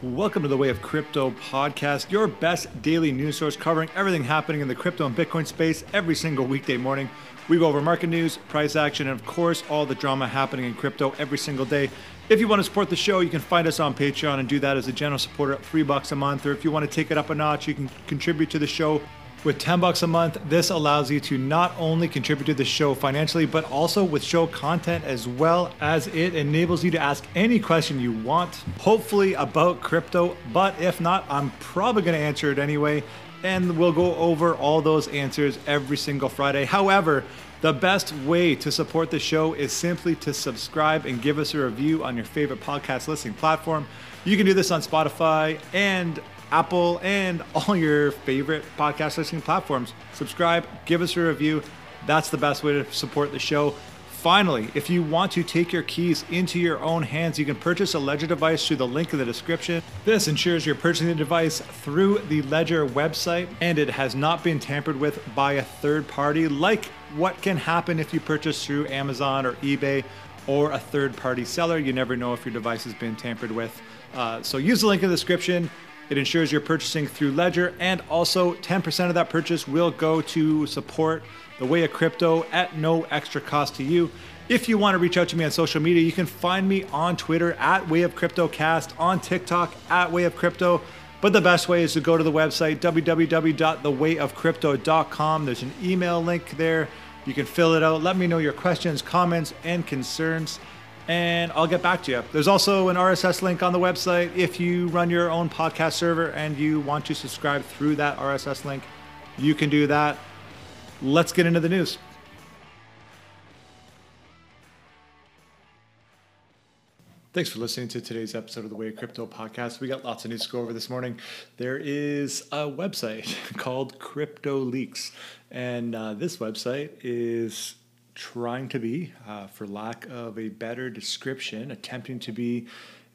Welcome to the Way of Crypto podcast, your best daily news source covering everything happening in the crypto and Bitcoin space every single weekday morning. We go over market news, price action, and of course, all the drama happening in crypto every single day. If you want to support the show, you can find us on Patreon and do that as a general supporter at three bucks a month. Or if you want to take it up a notch, you can contribute to the show with 10 bucks a month, this allows you to not only contribute to the show financially, but also with show content as well as it enables you to ask any question you want, hopefully about crypto. But if not, I'm probably going to answer it anyway. And we'll go over all those answers every single Friday. However, the best way to support the show is simply to subscribe and give us a review on your favorite podcast listening platform. You can do this on Spotify and Apple, and all your favorite podcast listening platforms. Subscribe, give us a review. That's the best way to support the show. Finally, if you want to take your keys into your own hands, you can purchase a Ledger device through the link in the description. This ensures you're purchasing the device through the Ledger website and it has not been tampered with by a third party, like what can happen if you purchase through Amazon or eBay or a third party seller. You never know if your device has been tampered with. Uh, so use the link in the description. It ensures you're purchasing through Ledger, and also 10% of that purchase will go to support the way of crypto at no extra cost to you. If you want to reach out to me on social media, you can find me on Twitter at Way of CryptoCast, on TikTok at Way of Crypto. But the best way is to go to the website www.thewayofcrypto.com. There's an email link there. You can fill it out. Let me know your questions, comments, and concerns and I'll get back to you. There's also an RSS link on the website if you run your own podcast server and you want to subscribe through that RSS link. You can do that. Let's get into the news. Thanks for listening to today's episode of the Way of Crypto podcast. We got lots of news to go over this morning. There is a website called Crypto Leaks, and uh, this website is trying to be, uh, for lack of a better description, attempting to be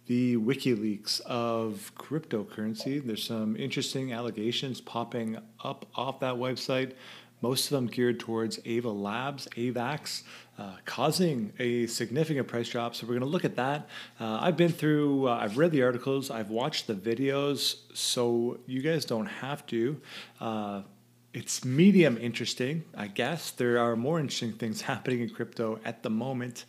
the WikiLeaks of cryptocurrency. There's some interesting allegations popping up off that website. Most of them geared towards Ava Labs, AVAX, uh, causing a significant price drop. So we're going to look at that. Uh, I've been through, uh, I've read the articles, I've watched the videos, so you guys don't have to. It's medium interesting, I guess. There are more interesting things happening in crypto at the moment.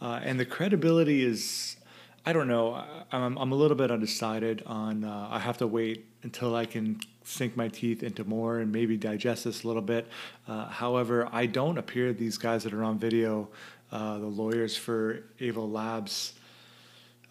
Uh, and the credibility is, I don't know, I'm, I'm a little bit undecided on, uh, I have to wait until I can sink my teeth into more and maybe digest this a little bit. Uh, however, I don't appear these guys that are on video, uh, the lawyers for Ava Labs,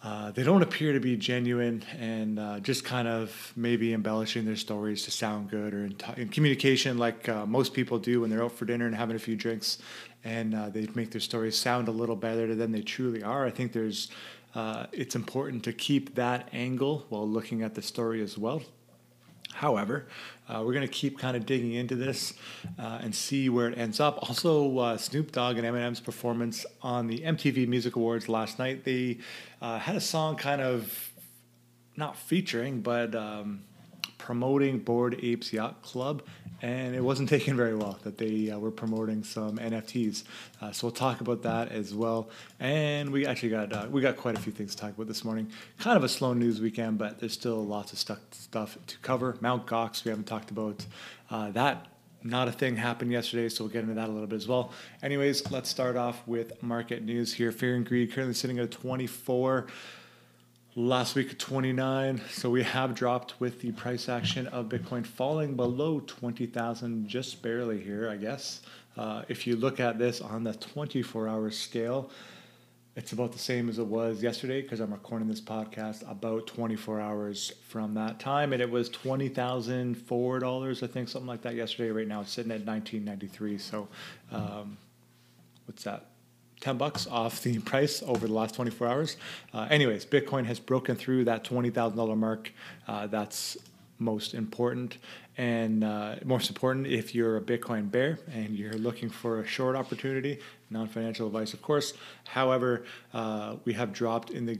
uh, they don't appear to be genuine and uh, just kind of maybe embellishing their stories to sound good or in, t- in communication like uh, most people do when they're out for dinner and having a few drinks and uh, they make their stories sound a little better than they truly are. I think there's uh, it's important to keep that angle while looking at the story as well. However, uh, we're going to keep kind of digging into this uh, and see where it ends up. Also, uh, Snoop Dogg and Eminem's performance on the MTV Music Awards last night. They uh, had a song kind of not featuring, but um, promoting Bored Apes Yacht Club, and it wasn't taken very well that they uh, were promoting some NFTs. Uh, so we'll talk about that as well. And we actually got uh, we got quite a few things to talk about this morning. Kind of a slow news weekend, but there's still lots of stuff stuff to cover. Mount Gox we haven't talked about uh, that. Not a thing happened yesterday, so we'll get into that a little bit as well. Anyways, let's start off with market news here. Fear and greed currently sitting at 24 last week 29 so we have dropped with the price action of bitcoin falling below 20000 just barely here i guess. Uh, if you look at this on the 24 hour scale it's about the same as it was yesterday because i'm recording this podcast about 24 hours from that time and it was $20004 i think something like that yesterday. Right now it's sitting at 1993 so um, what's that 10 bucks off the price over the last 24 hours. Uh, anyways, Bitcoin has broken through that $20,000 mark. Uh, that's most important. And uh, most important, if you're a Bitcoin bear and you're looking for a short opportunity, non financial advice, of course. However, uh, we have dropped in the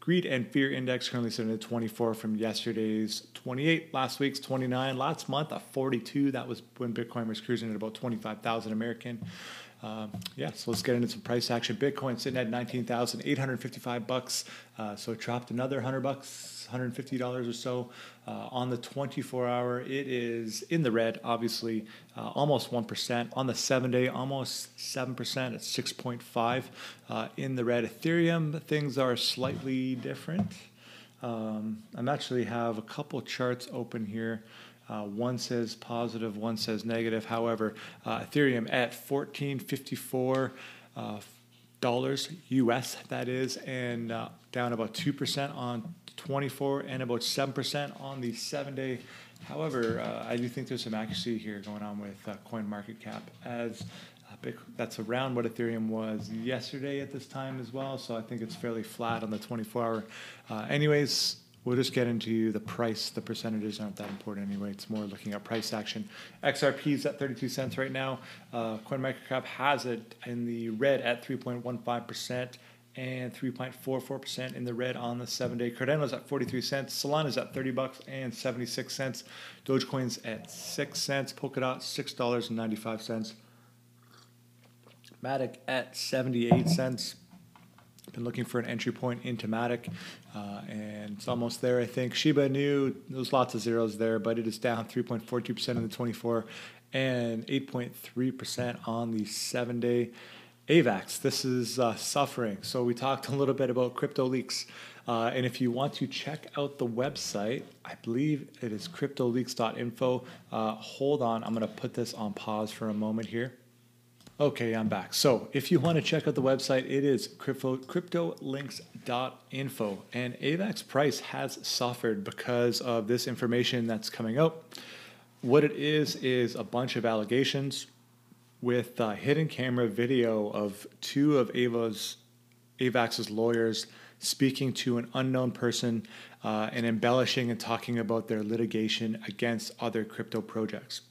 greed and fear index, currently sitting at 24 from yesterday's 28, last week's 29, last month a 42. That was when Bitcoin was cruising at about 25,000 American. Um, yeah, so let's get into some price action. Bitcoin sitting at 19,855 bucks. Uh, so it dropped another 100 bucks, $150 or so. Uh, on the 24 hour, it is in the red, obviously, uh, almost 1%. On the seven day, almost 7% at 6.5 uh, in the red. Ethereum, things are slightly different. Um, I'm actually have a couple charts open here. Uh, one says positive, one says negative. However, uh, Ethereum at 1454 uh, dollars US, that is, and uh, down about 2% on 24 and about 7% on the seven day. However, uh, I do think there's some accuracy here going on with uh, coin market cap as that's around what Ethereum was yesterday at this time as well. So I think it's fairly flat on the 24 hour. Uh, anyways, we'll just get into the price. The percentages aren't that important anyway. It's more looking at price action. XRP is at 32 cents right now. Uh, CoinMarketCap has it in the red at 3.15% and 3.44% in the red on the seven day. Cardano's at 43 cents. Solana's at 30 bucks and 76 cents. Dogecoin's at 6 cents. Polkadot, $6.95. Matic at 78 cents. Been looking for an entry point into Matic, uh, and it's almost there, I think. Shiba Inu, there's lots of zeros there, but it is down 3.42% in the 24 and 8.3% on the seven day. AVAX, this is uh, suffering. So we talked a little bit about crypto leaks. Uh, and if you want to check out the website, I believe it is cryptoleaks.info. Uh, hold on, I'm going to put this on pause for a moment here. Okay, I'm back. So if you want to check out the website, it is crypto, cryptoleaks.info. And AVAX price has suffered because of this information that's coming out. What it is, is a bunch of allegations with hidden camera video of two of Ava's, AVAX's lawyers speaking to an unknown person uh, and embellishing and talking about their litigation against other crypto projects.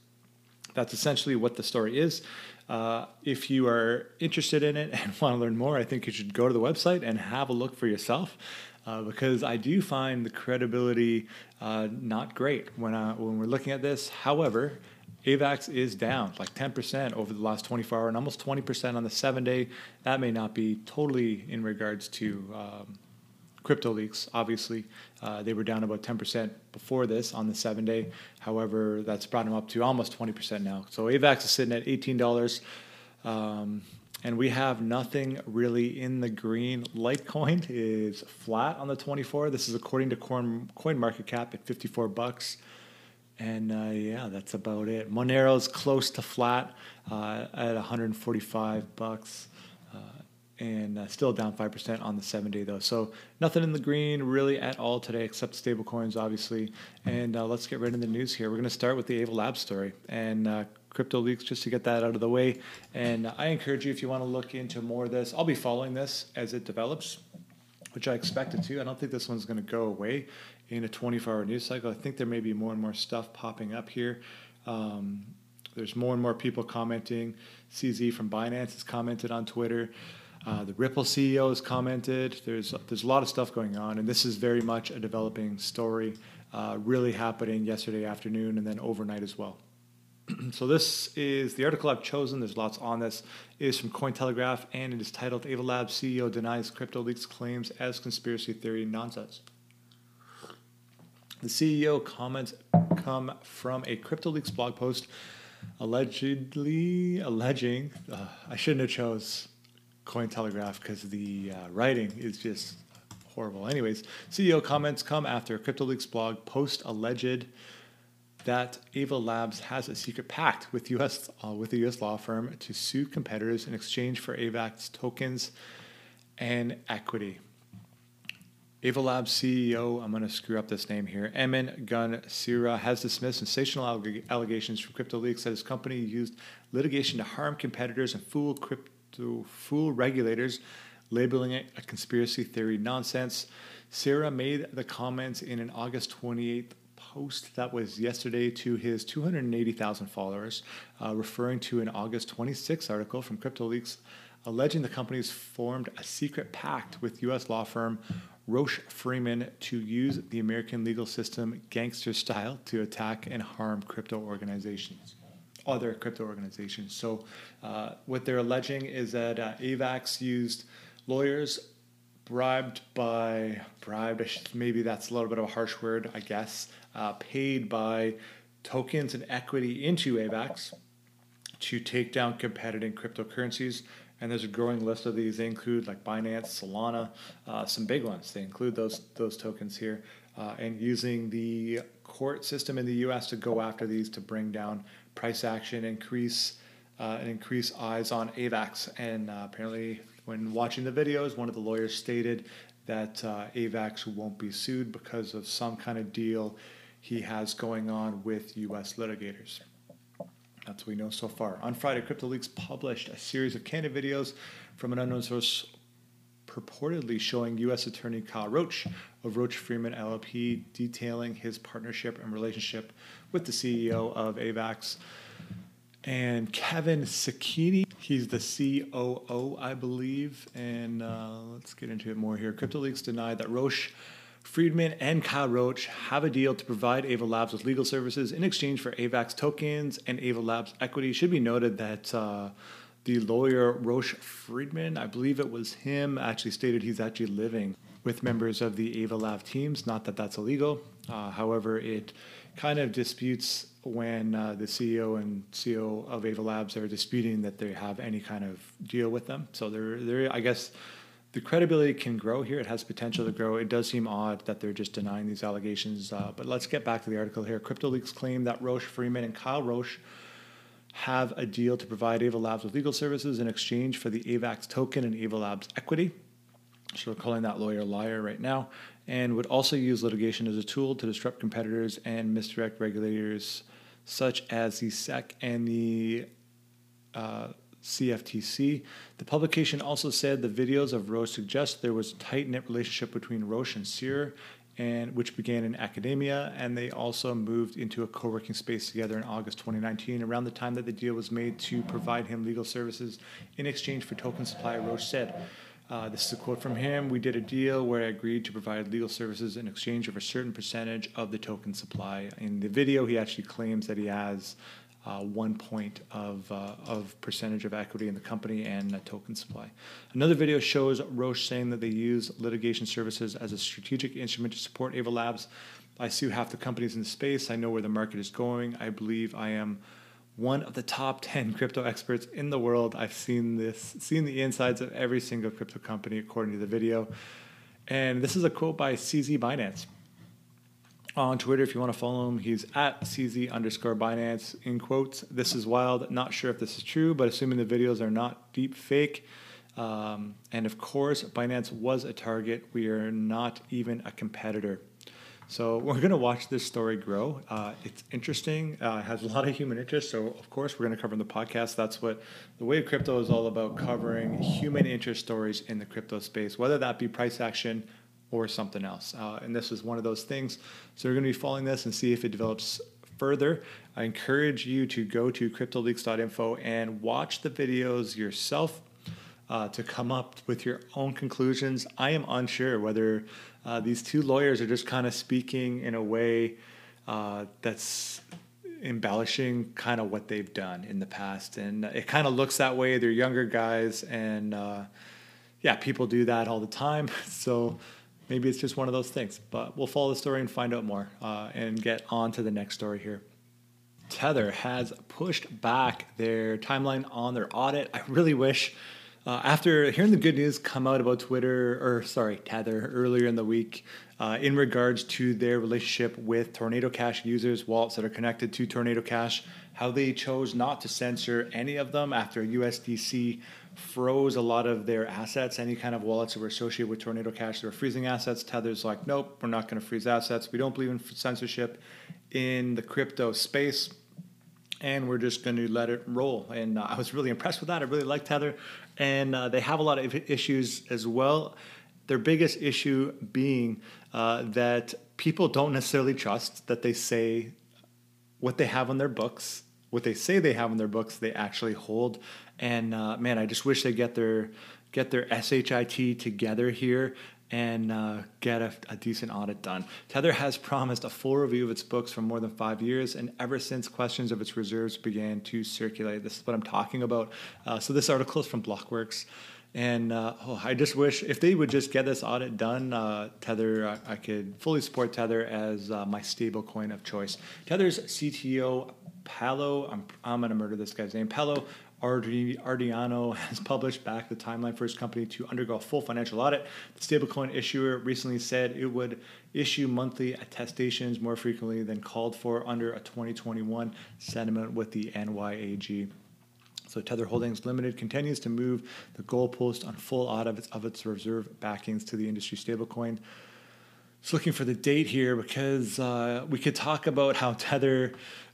That's essentially what the story is. Uh, if you are interested in it and want to learn more, I think you should go to the website and have a look for yourself. Uh, because I do find the credibility uh, not great when uh, when we're looking at this. However, AVAX is down like 10% over the last 24 hour and almost 20% on the seven day. That may not be totally in regards to um, crypto leaks, obviously. Uh, they were down about 10% before this on the seven day. However, that's brought them up to almost 20% now. So AVAX is sitting at $18. Um, and we have nothing really in the green. Litecoin is flat on the 24. This is according to Coin, Market Cap at 54 bucks. And uh, yeah, that's about it. Monero's close to flat uh, at 145 bucks and uh, still down 5% on the seven day though. So nothing in the green really at all today except stable coins, obviously. And uh, let's get right into the news here. We're going to start with the Ava Lab story and uh, crypto leaks just to get that out of the way. And I encourage you, if you want to look into more of this, I'll be following this as it develops, which I expect it to. I don't think this one's going to go away in a 24 hour news cycle. I think there may be more and more stuff popping up here. Um, there's more and more people commenting. CZ from Binance has commented on Twitter. Uh, the Ripple CEO has commented. There's there's a lot of stuff going on, and this is very much a developing story, uh, really happening yesterday afternoon and then overnight as well. so this is the article I've chosen. There's lots on this. It is from Cointelegraph, and it is titled "Ava Labs CEO denies crypto leaks claims as conspiracy theory nonsense." The CEO comments come from a CryptoLeaks blog post allegedly alleging uh, I shouldn't have chose Cointelegraph because the uh, writing is just horrible. Anyways, CEO comments come after CryptoLeaks blog post alleged that Ava Labs has a secret pact with US uh, with a US law firm to sue competitors in exchange for AVAX tokens and equity. Ava Labs CEO, I'm going to screw up this name here, Emin Gün Sirer, has dismissed sensational alleg- allegations from CryptoLeaks that his company used litigation to harm competitors and fool crypto to fool regulators, labeling it a conspiracy theory nonsense. Sirer made the comments in an August 28th post that was yesterday to his 280,000 followers, uh, referring to an August 26th article from CryptoLeaks alleging the companies formed a secret pact with U.S. law firm Roche Freedman to use the American legal system gangster style to attack and harm crypto organizations. Other crypto organizations. So, uh, what they're alleging is that uh, AVAX used lawyers bribed by bribed. Maybe that's a little bit of a harsh word, I guess. Uh, paid by tokens and equity into AVAX to take down competitive cryptocurrencies. And there's a growing list of these. They include like Binance, Solana, uh, some big ones. They include those those tokens here, uh, and using the court system in the U.S. to go after these to bring down price action, increase uh, and increase eyes on AVAX. And uh, apparently, when watching the videos, one of the lawyers stated that uh, AVAX won't be sued because of some kind of deal he has going on with U.S. litigators. That's what we know so far. On Friday, CryptoLeaks published a series of candid videos from an unknown source purportedly showing U.S. Attorney Kyle Roche of Roche Freedman LLP detailing his partnership and relationship with the CEO of AVAX and Kevin Sekniqi. He's the COO, I believe. And uh, let's get into it more here. CryptoLeaks denied that Roche, Freedman, and Kyle Roach have a deal to provide Ava Labs with legal services in exchange for AVAX tokens and Ava Labs equity. Should be noted that. Uh, the lawyer Roche Freedman, I believe it was him, actually stated he's actually living with members of the Ava Lab teams. Not that that's illegal. Uh, however, it kind of disputes when uh, the CEO and CEO of Ava Labs are disputing that they have any kind of deal with them. So they're, they're I guess the credibility can grow here. It has potential to grow. It does seem odd that they're just denying these allegations. Uh, but let's get back to the article here. CryptoLeaks claim that Roche Freedman and Kyle Roche have a deal to provide Ava Labs with legal services in exchange for the AVAX token and Ava Labs equity. So we're calling that lawyer liar right now, and would also use litigation as a tool to disrupt competitors and misdirect regulators such as the SEC and the uh, CFTC. The publication also said the videos of Roche suggest there was a tight knit relationship between Roche and Sirer, and which began in academia, and they also moved into a co-working space together in August 2019, around the time that the deal was made to provide him legal services in exchange for token supply. Roche said. Uh, this is a quote from him. We did a deal where I agreed to provide legal services in exchange of a certain percentage of the token supply. In the video, he actually claims that he has uh, one point of, uh, of percentage of equity in the company and token supply. Another video shows Roche saying that they use litigation services as a strategic instrument to support Ava Labs. I sue half the companies in the space. I know where the market is going. I believe I am one of the top 10 crypto experts in the world. I've seen this, seen the insides of every single crypto company according to the video. And this is a quote by CZ Binance. On Twitter, if you want to follow him, he's at CZ underscore Binance in quotes. This is wild. Not sure if this is true, but assuming the videos are not deep fake. Um, and of course, Binance was a target. We are not even a competitor. So we're going to watch this story grow. Uh, it's interesting. Uh, it has a lot of human interest. So of course we're going to cover in the podcast. That's what the way of crypto is all about: covering human interest stories in the crypto space, whether that be price action or something else. Uh, and this is one of those things. So we're going to be following this and see if it develops further. I encourage you to go to cryptoleaks.info and watch the videos yourself. Uh, to come up with your own conclusions. I am unsure whether uh, these two lawyers are just kind of speaking in a way uh, that's embellishing kind of what they've done in the past. And it kind of looks that way. They're younger guys, and uh, yeah, people do that all the time. So maybe it's just one of those things. But we'll follow the story and find out more uh, and get on to the next story here. Tether has pushed back their timeline on their audit. I really wish uh, after hearing the good news come out about Twitter, or sorry, Tether earlier in the week, uh, in regards to their relationship with Tornado Cash users, wallets that are connected to Tornado Cash, how they chose not to censor any of them after USDC froze a lot of their assets, any kind of wallets that were associated with Tornado Cash they were freezing assets. Tether's like, nope, we're not going to freeze assets. We don't believe in censorship in the crypto space and we're just going to let it roll. And uh, I was really impressed with that. I really like Tether, and uh, they have a lot of issues as well. Their biggest issue being uh, that people don't necessarily trust that they say what they have on their books, what they say they have in their books, they actually hold. And uh, man, I just wish they get their get their shit together here and uh, get a, a, decent audit done. Tether has promised a full review of its books for more than five years, and ever since questions of its reserves began to circulate. This is what I'm talking about. Uh, so, this article is from Blockworks. And uh, oh, I just wish if they would just get this audit done, uh, Tether, I, I, could fully support Tether as uh, my stable coin of choice. Tether's CTO, Paolo, I'm, I'm going to murder this guy's name, Paolo Ardoino has published back the timeline for his company to undergo a full financial audit. The stablecoin issuer recently said it would issue monthly attestations more frequently than called for under a 2021 settlement with the NYAG. So Tether Holdings Limited continues to move the goalpost on full audit of its, of its reserve backings to the industry stablecoin. Just looking for the date here because uh, we could talk about how Tether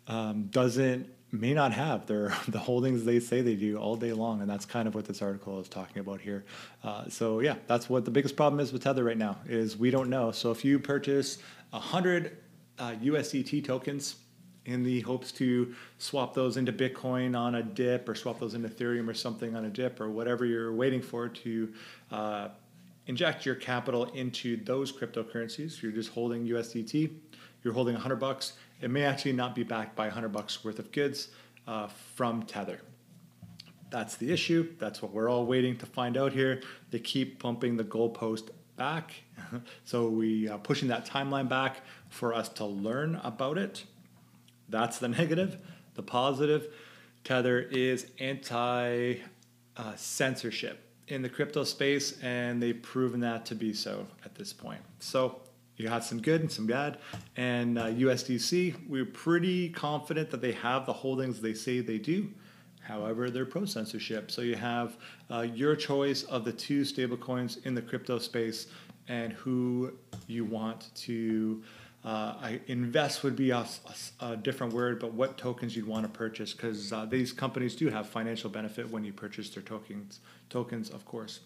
um, doesn't may not have their the holdings they say they do all day long, and that's kind of what this article is talking about here. Uh, so yeah, that's what the biggest problem is with Tether right now is we don't know. So if you purchase hundred uh, USDT tokens in the hopes to swap those into Bitcoin on a dip or swap those into Ethereum or something on a dip or whatever you're waiting for to uh, inject your capital into those cryptocurrencies. You're just holding USDT. You're holding 100 bucks it may actually not be backed by 100 bucks worth of goods uh, from Tether. That's the issue. That's what we're all waiting to find out here. They keep pumping the goalpost back. so we are uh, pushing that timeline back for us to learn about it. That's the negative. The positive, Tether is anti uh, censorship in the crypto space, and they've proven that to be so at this point. So you got some good and some bad. And uh, USDC, we're pretty confident that they have the holdings they say they do. However, they're pro censorship. So you have uh, your choice of the two stablecoins in the crypto space and who you want to uh, invest would be a, a, a, different word, but what tokens you'd want to purchase because uh, these companies do have financial benefit when you purchase their tokens. Tokens, of course.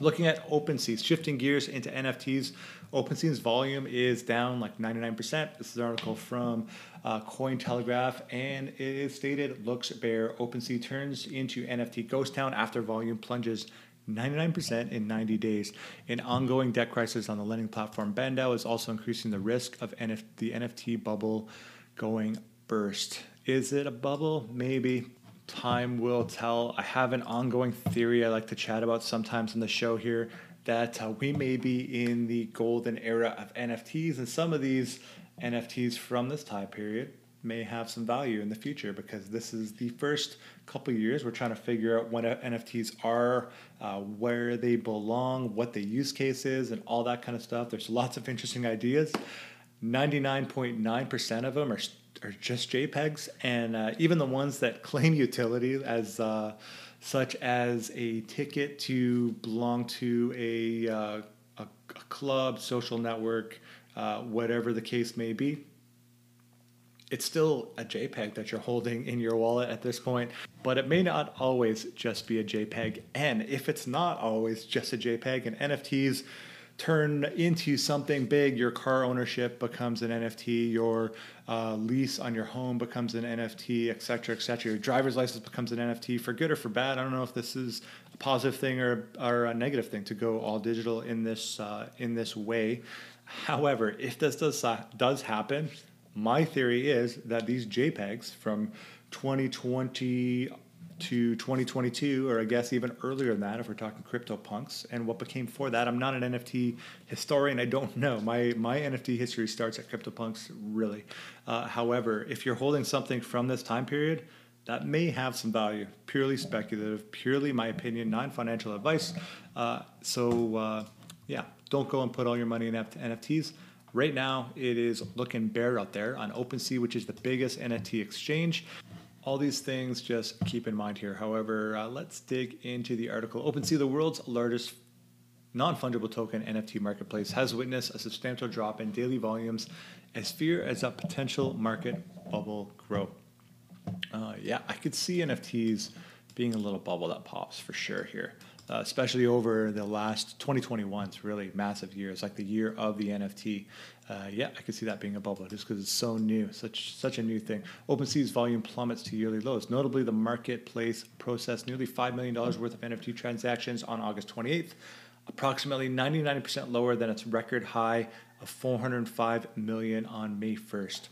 Looking at OpenSea, shifting gears into NFTs, OpenSea's volume is down like 99%. This is an article from uh, Cointelegraph, and it is stated looks bare. OpenSea turns into NFT ghost town after volume plunges 99% in 90 days. An ongoing debt crisis on the lending platform BendDAO is also increasing the risk of NF- the NFT bubble going burst. Is it a bubble? Maybe time will tell. I have an ongoing theory I like to chat about sometimes on the show here that uh, we may be in the golden era of NFTs, and some of these NFTs from this time period may have some value in the future because this is the first couple years we're trying to figure out what NFTs are, uh, where they belong, what the use case is, and all that kind of stuff. There's lots of interesting ideas. 99.9% of them are are just JPEGs, and uh, even the ones that claim utility as uh, such as a ticket to belong to a, uh, a, a, club, social network, uh, whatever the case may be. It's still a JPEG that you're holding in your wallet at this point, but it may not always just be a JPEG. And if it's not always just a JPEG, and NFTs turn into something big. Your car ownership becomes an NFT. Your uh, lease on your home becomes an NFT, et cetera, et cetera. Your driver's license becomes an NFT for good or for bad. I don't know if this is a positive thing or, or a negative thing to go all digital in this uh, in this way. However, if this does does happen, my theory is that these JPEGs from 2020 to 2022, or I guess even earlier than that, if we're talking CryptoPunks, and what became for that. I'm not an NFT historian. I don't know. My my NFT history starts at CryptoPunks, really. Uh, however, if you're holding something from this time period, that may have some value. Purely speculative, purely my opinion, non-financial advice. Uh, so uh, yeah, don't go and put all your money in NFTs. Right now, it is looking bare out there on OpenSea, which is the biggest NFT exchange all these things just keep in mind here. However, uh, let's dig into the article. OpenSea, the world's largest non fungible token NFT marketplace, has witnessed a substantial drop in daily volumes as fear as a potential market bubble grow. Uh, yeah, I could see NFTs being a little bubble that pops for sure here uh, especially over the last 2021. It's really massive year. It's like the year of the NFT. Uh, yeah, I could see that being a bubble just because it's so new, such such a new thing. OpenSea's volume plummets to yearly lows. Notably, the marketplace processed nearly five million dollars worth of NFT transactions on August 28th, approximately 99% lower than its record high of 405 million on May 1st.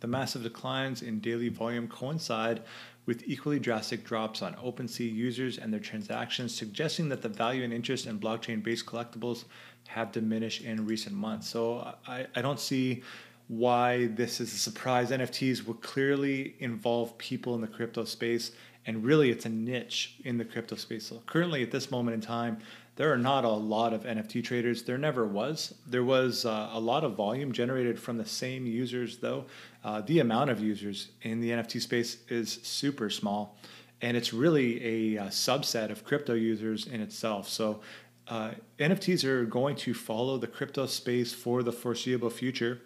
The massive declines in daily volume coincide with equally drastic drops on OpenSea users and their transactions, suggesting that the value and interest in blockchain based collectibles have diminished in recent months. So I, I don't see why this is a surprise. NFTs will clearly involve people in the crypto space, and really it's a niche in the crypto space. So currently, at this moment in time, there are not a lot of NFT traders. There never was. There was uh, a lot of volume generated from the same users, though. Uh, the amount of users in the NFT space is super small, and it's really a, a subset of crypto users in itself. So, uh, NFTs are going to follow the crypto space for the foreseeable future,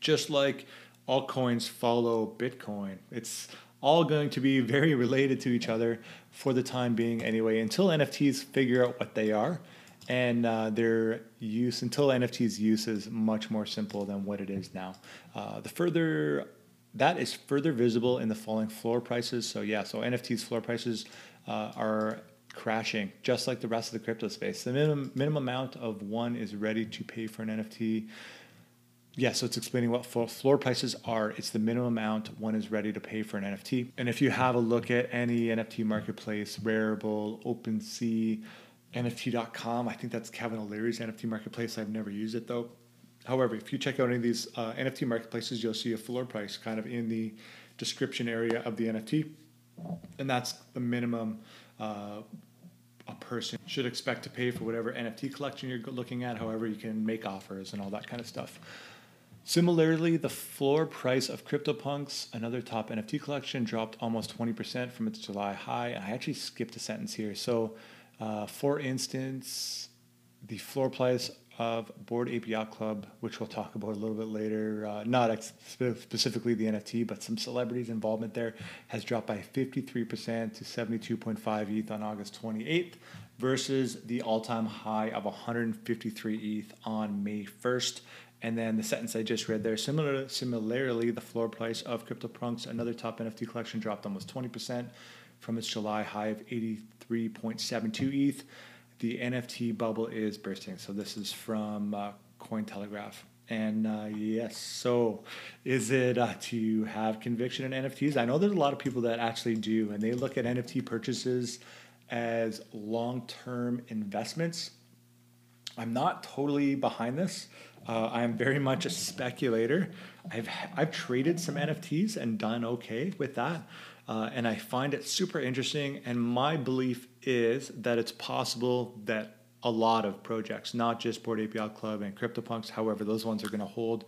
just like altcoins follow Bitcoin. It's all going to be very related to each other for the time being, anyway, until NFTs figure out what they are and uh, their use until NFT's use is much more simple than what it is now. Uh, the further that is further visible in the falling floor prices. So yeah, so NFT's floor prices uh, are crashing just like the rest of the crypto space. The minimum minimum amount of one is ready to pay for an NFT yeah, so it's explaining what floor prices are. It's the minimum amount one is ready to pay for an NFT. And if you have a look at any NFT marketplace, Rarible, OpenSea, NFT.com, I think that's Kevin O'Leary's NFT marketplace. I've never used it though. However, if you check out any of these uh, NFT marketplaces, you'll see a floor price kind of in the description area of the NFT. And that's the minimum uh, a person should expect to pay for whatever NFT collection you're looking at. However, you can make offers and all that kind of stuff. Similarly, the floor price of CryptoPunks, another top NFT collection, dropped almost 20% from its July high. I actually skipped a sentence here. So, uh, for instance, the floor price of Bored Ape Yacht Club, which we'll talk about a little bit later, uh, not ex- specifically the NFT, but some celebrities' involvement there, has dropped by 53% to 72.5 ETH on August 28th versus the all time high of 153 ETH on May 1st. And then the sentence I just read there, similar, similarly, the floor price of CryptoPunks, another top NFT collection, dropped almost 20% from its July high of 83.72 ETH. The NFT bubble is bursting. So this is from uh, Cointelegraph. And uh, yes, so is it uh, to have conviction in NFTs? I know there's a lot of people that actually do, and they look at NFT purchases as long term investments. I'm not totally behind this. Uh, I am very much a speculator. I've I've traded some NFTs and done okay with that, uh, and I find it super interesting. And my belief is that it's possible that a lot of projects, not just Ape Yacht Club and CryptoPunks, however, those ones are going to hold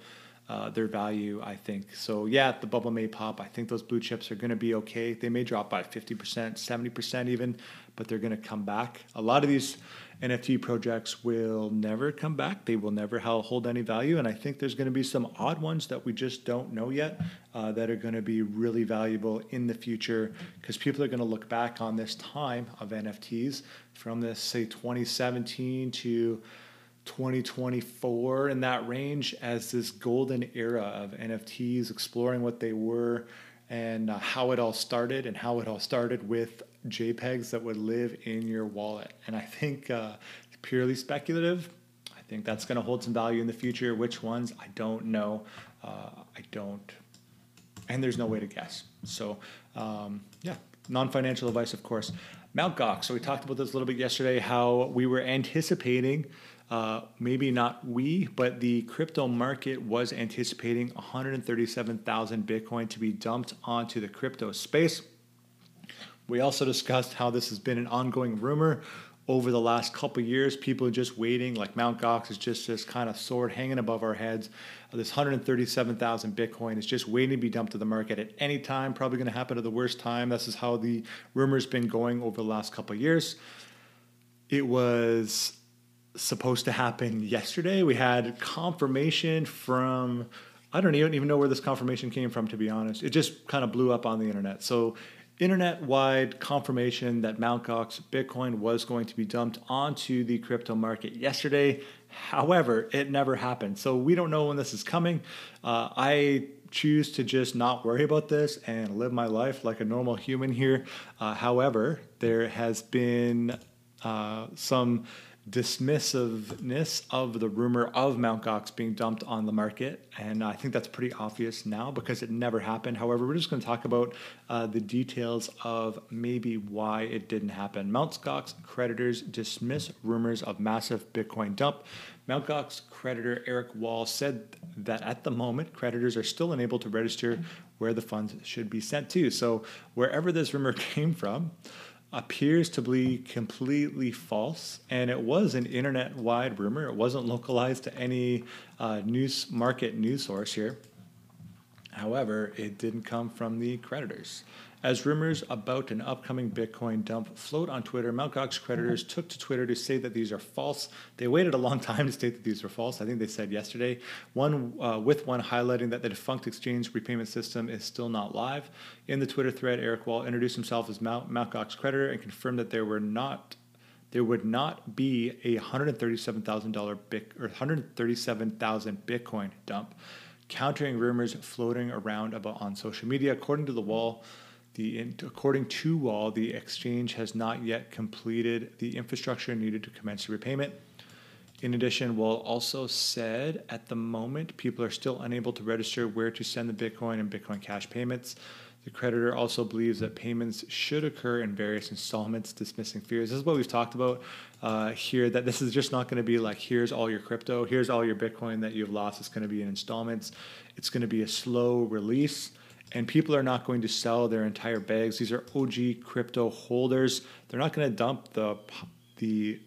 uh, their value, I think. So, yeah, the bubble may pop. I think those blue chips are going to be okay. They may drop by 50%, 70% even, but they're going to come back. A lot of these NFT projects will never come back. They will never hold any value. And I think there's going to be some odd ones that we just don't know yet uh, that are going to be really valuable in the future because people are going to look back on this time of NFTs from this, say, 2017 to 2024 in that range as this golden era of NFTs, exploring what they were and uh, how it all started, and how it all started with JPEGs that would live in your wallet. And I think uh, purely speculative. I think that's going to hold some value in the future. Which ones? I don't know. Uh, I don't, and there's no way to guess. So, um, yeah, non financial advice, of course. Mount Gox. So we talked about this a little bit yesterday. How we were anticipating uh, maybe not we, but the crypto market was anticipating 137,000 Bitcoin to be dumped onto the crypto space. We also discussed how this has been an ongoing rumor over the last couple years. People are just waiting, like Mount Gox is just this kind of sword hanging above our heads. This 137,000 Bitcoin is just waiting to be dumped to the market at any time, probably going to happen at the worst time. This is how the rumor's been going over the last couple years. It was supposed to happen yesterday. We had confirmation from I don't even know where this confirmation came from to be honest. It just kind of blew up on the internet. So internet-wide confirmation that Mt. Gox Bitcoin was going to be dumped onto the crypto market yesterday. However, it never happened. So we don't know when this is coming. Uh, I choose to just not worry about this and live my life like a normal human here. Uh, however, there has been uh, some dismissiveness of the rumor of Mt. Gox being dumped on the market. And I think that's pretty obvious now because it never happened. However, we're just going to talk about uh, the details of maybe why it didn't happen. Mt. Gox creditors dismiss rumors of massive Bitcoin dump. Mt. Gox creditor Eric Wall said that at the moment, creditors are still unable to register where the funds should be sent to. So, wherever this rumor came from, appears to be completely false, and it was an internet-wide rumor. It wasn't localized to any uh, news market news source here. However, it didn't come from the creditors. As rumors about an upcoming Bitcoin dump float on Twitter, Mt. Gox creditors took to Twitter to say that these are false. They waited a long time to state that these were false. I think they said yesterday. One uh, with one highlighting that the defunct exchange repayment system is still not live. In the Twitter thread, Eric Wall introduced himself as Mt. Gox creditor and confirmed that there were not there would not be a $137,000 Bit or 137,000 Bitcoin dump, countering rumors floating around about on social media. According to the wall, the, according to Wall, the exchange has not yet completed the infrastructure needed to commence repayment. In addition, Wall also said at the moment people are still unable to register where to send the Bitcoin and Bitcoin Cash payments. The creditor also believes that payments should occur in various installments, dismissing fears. This is what we've talked about uh, here that this is just not going to be like, here's all your crypto, here's all your Bitcoin that you've lost. It's going to be in installments. It's going to be a slow release and people are not going to sell their entire bags. These are OG crypto holders. They're not going to dump the the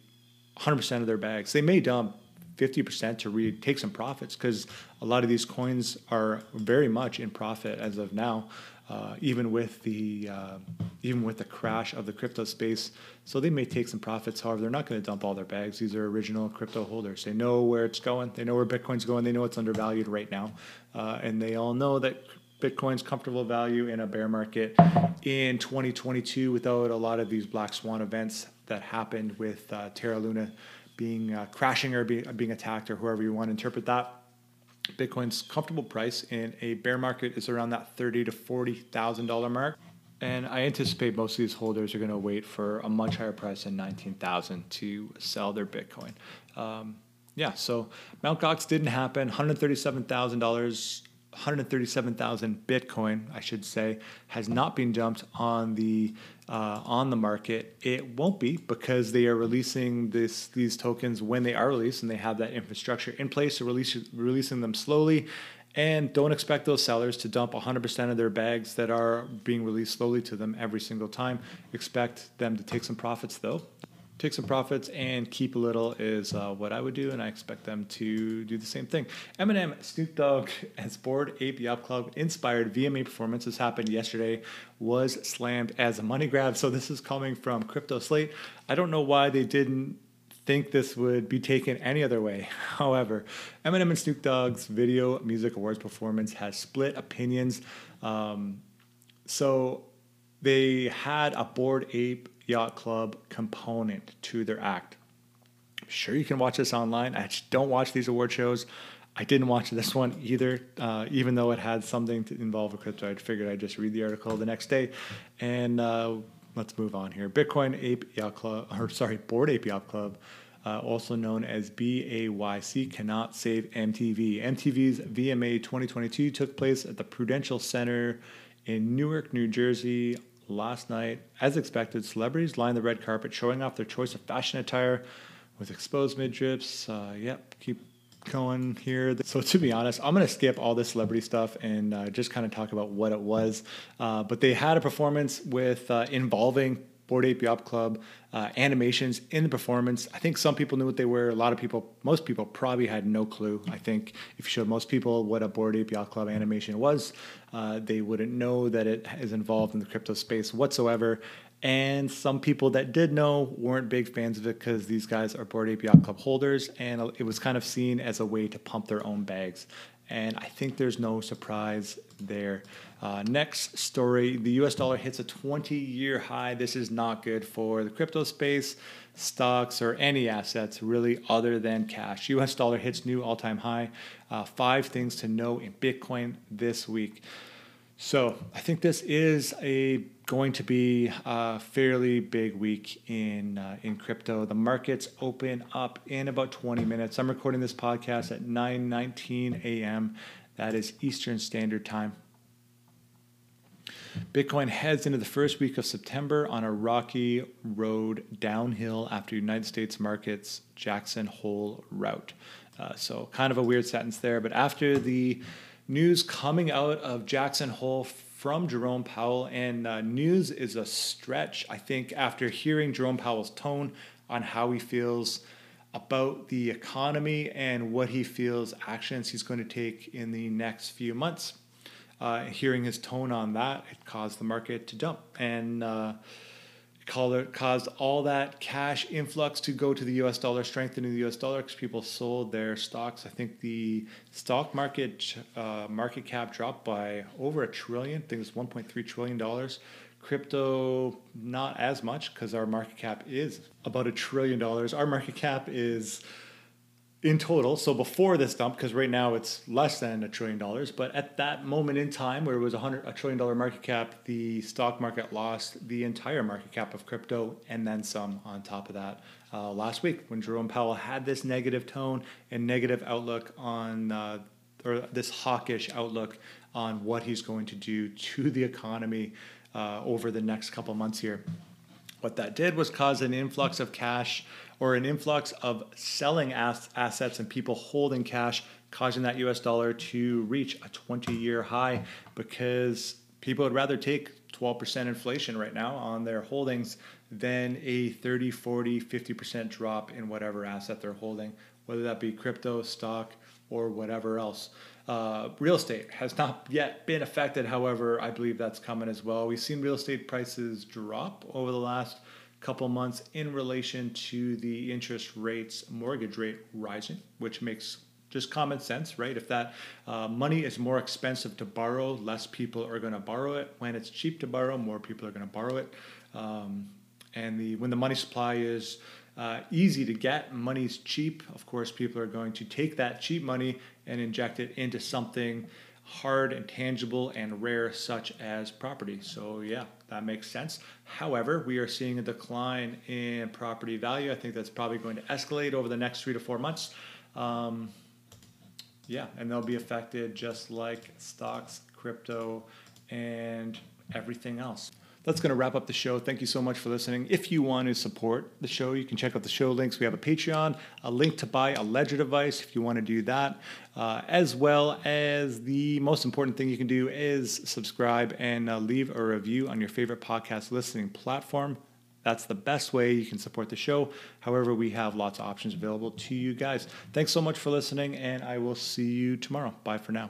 100% of their bags. They may dump 50% to re- take some profits because a lot of these coins are very much in profit as of now, uh, even with the uh, even with the crash of the crypto space. So they may take some profits. However, they're not going to dump all their bags. These are original crypto holders. They know where it's going. They know where Bitcoin's going. They know it's undervalued right now, uh, and they all know that Bitcoin's comfortable value in a bear market in 2022 without a lot of these black swan events that happened with uh, Terra Luna being uh, crashing or be, being attacked or whoever you want to interpret that. Bitcoin's comfortable price in a bear market is around that thirty to forty thousand dollar mark, and I anticipate most of these holders are going to wait for a much higher price than nineteen thousand to sell their Bitcoin. Um, yeah, so Mt. Gox didn't happen. One hundred thirty-seven thousand dollars 137,000 Bitcoin, I should say, has not been dumped on the uh, on the market. It won't be because they are releasing this these tokens when they are released, and they have that infrastructure in place. So release, releasing them slowly, and don't expect those sellers to dump 100% of their bags that are being released slowly to them every single time. Expect them to take some profits though take some profits and keep a little is uh, what I would do, and I expect them to do the same thing. Eminem, Snoop Dogg, and Bored Ape Yacht Club inspired VMA performance. This happened yesterday. Was slammed as a money grab. So this is coming from Crypto Slate. I don't know why they didn't think this would be taken any other way. However, Eminem and Snoop Dogg's Video Music Awards performance has split opinions. Um, so they had a Bored Ape Yacht Club component to their act. Sure, you can watch this online. I just don't watch these award shows. I didn't watch this one either, uh, even though it had something to involve a crypto. I figured I'd just read the article the next day. And uh, let's move on here. Bitcoin Ape Yacht Club, or sorry, Bored Ape Yacht Club, uh, also known as BAYC, cannot save MTV. MTV's VMA 2022 took place at the Prudential Center in Newark, New Jersey last night. As expected, celebrities lined the red carpet, showing off their choice of fashion attire with exposed midriffs. Uh, yep, keep going here. So to be honest, I'm gonna skip all this celebrity stuff and uh, just kind of talk about what it was. Uh, but they had a performance with uh, involving Bored Ape Yacht Club uh, animations in the performance. I think some people knew what they were. A lot of people, most people probably had no clue. I think if you showed most people what a Bored Ape Club animation was, uh, they wouldn't know that it is involved in the crypto space whatsoever. And some people that did know weren't big fans of it because these guys are Bored Ape Club holders, and it was kind of seen as a way to pump their own bags. And I think there's no surprise there. Uh, next story the US dollar hits a 20 year high. This is not good for the crypto space, stocks, or any assets really other than cash. US dollar hits new all time high. Uh, five things to know in Bitcoin this week. So I think this is a going to be a fairly big week in uh, in crypto. The markets open up in about 20 minutes. I'm recording this podcast at 9:19 a.m. That is Eastern Standard Time. Bitcoin heads into the first week of September on a rocky road downhill after United States markets Jackson Hole route. Uh, so, kind of a weird sentence there, but after the news coming out of Jackson Hole from Jerome Powell, and uh, news is a stretch, I think, after hearing Jerome Powell's tone on how he feels about the economy and what he feels actions he's going to take in the next few months. Uh, hearing his tone on that, it caused the market to dump and uh, caused all that cash influx to go to the U.S. dollar, strengthening the U.S. dollar because people sold their stocks. I think the stock market uh, market cap dropped by over a trillion. I think it's 1.3 trillion dollars. Crypto, not as much because our market cap is about a trillion dollars. Our market cap is in total. So before this dump, because right now it's less than a trillion dollars, but at that moment in time where it was a hundred a trillion dollar market cap, the stock market lost the entire market cap of crypto and then some on top of that. Uh, last week, when Jerome Powell had this negative tone and negative outlook on, uh, or this hawkish outlook on what he's going to do to the economy uh, over the next couple months here. What that did was cause an influx of cash or an influx of selling ass- assets and people holding cash, causing that US dollar to reach a 20 year high because people would rather take 12% inflation right now on their holdings than a 30, 40, 50% drop in whatever asset they're holding, whether that be crypto, stock, or whatever else. Uh, real estate has not yet been affected. However, I believe that's coming as well. We've seen real estate prices drop over the last couple months in relation to the interest rates, mortgage rate rising, which makes just common sense, right? If that uh, money is more expensive to borrow, less people are going to borrow it. When it's cheap to borrow, more people are going to borrow it. Um, and the when the money supply is uh, easy to get, money's cheap. Of course, people are going to take that cheap money and inject it into something hard and tangible and rare, such as property. So, yeah, that makes sense. However, we are seeing a decline in property value. I think that's probably going to escalate over the next three to four months. Um, yeah, and they'll be affected just like stocks, crypto, and everything else that's going to wrap up the show. Thank you so much for listening. If you want to support the show, you can check out the show links. We have a Patreon, a link to buy a Ledger device if you want to do that, uh, as well as the most important thing you can do is subscribe and uh, leave a review on your favorite podcast listening platform. That's the best way you can support the show. However, we have lots of options available to you guys. Thanks so much for listening, and I will see you tomorrow. Bye for now.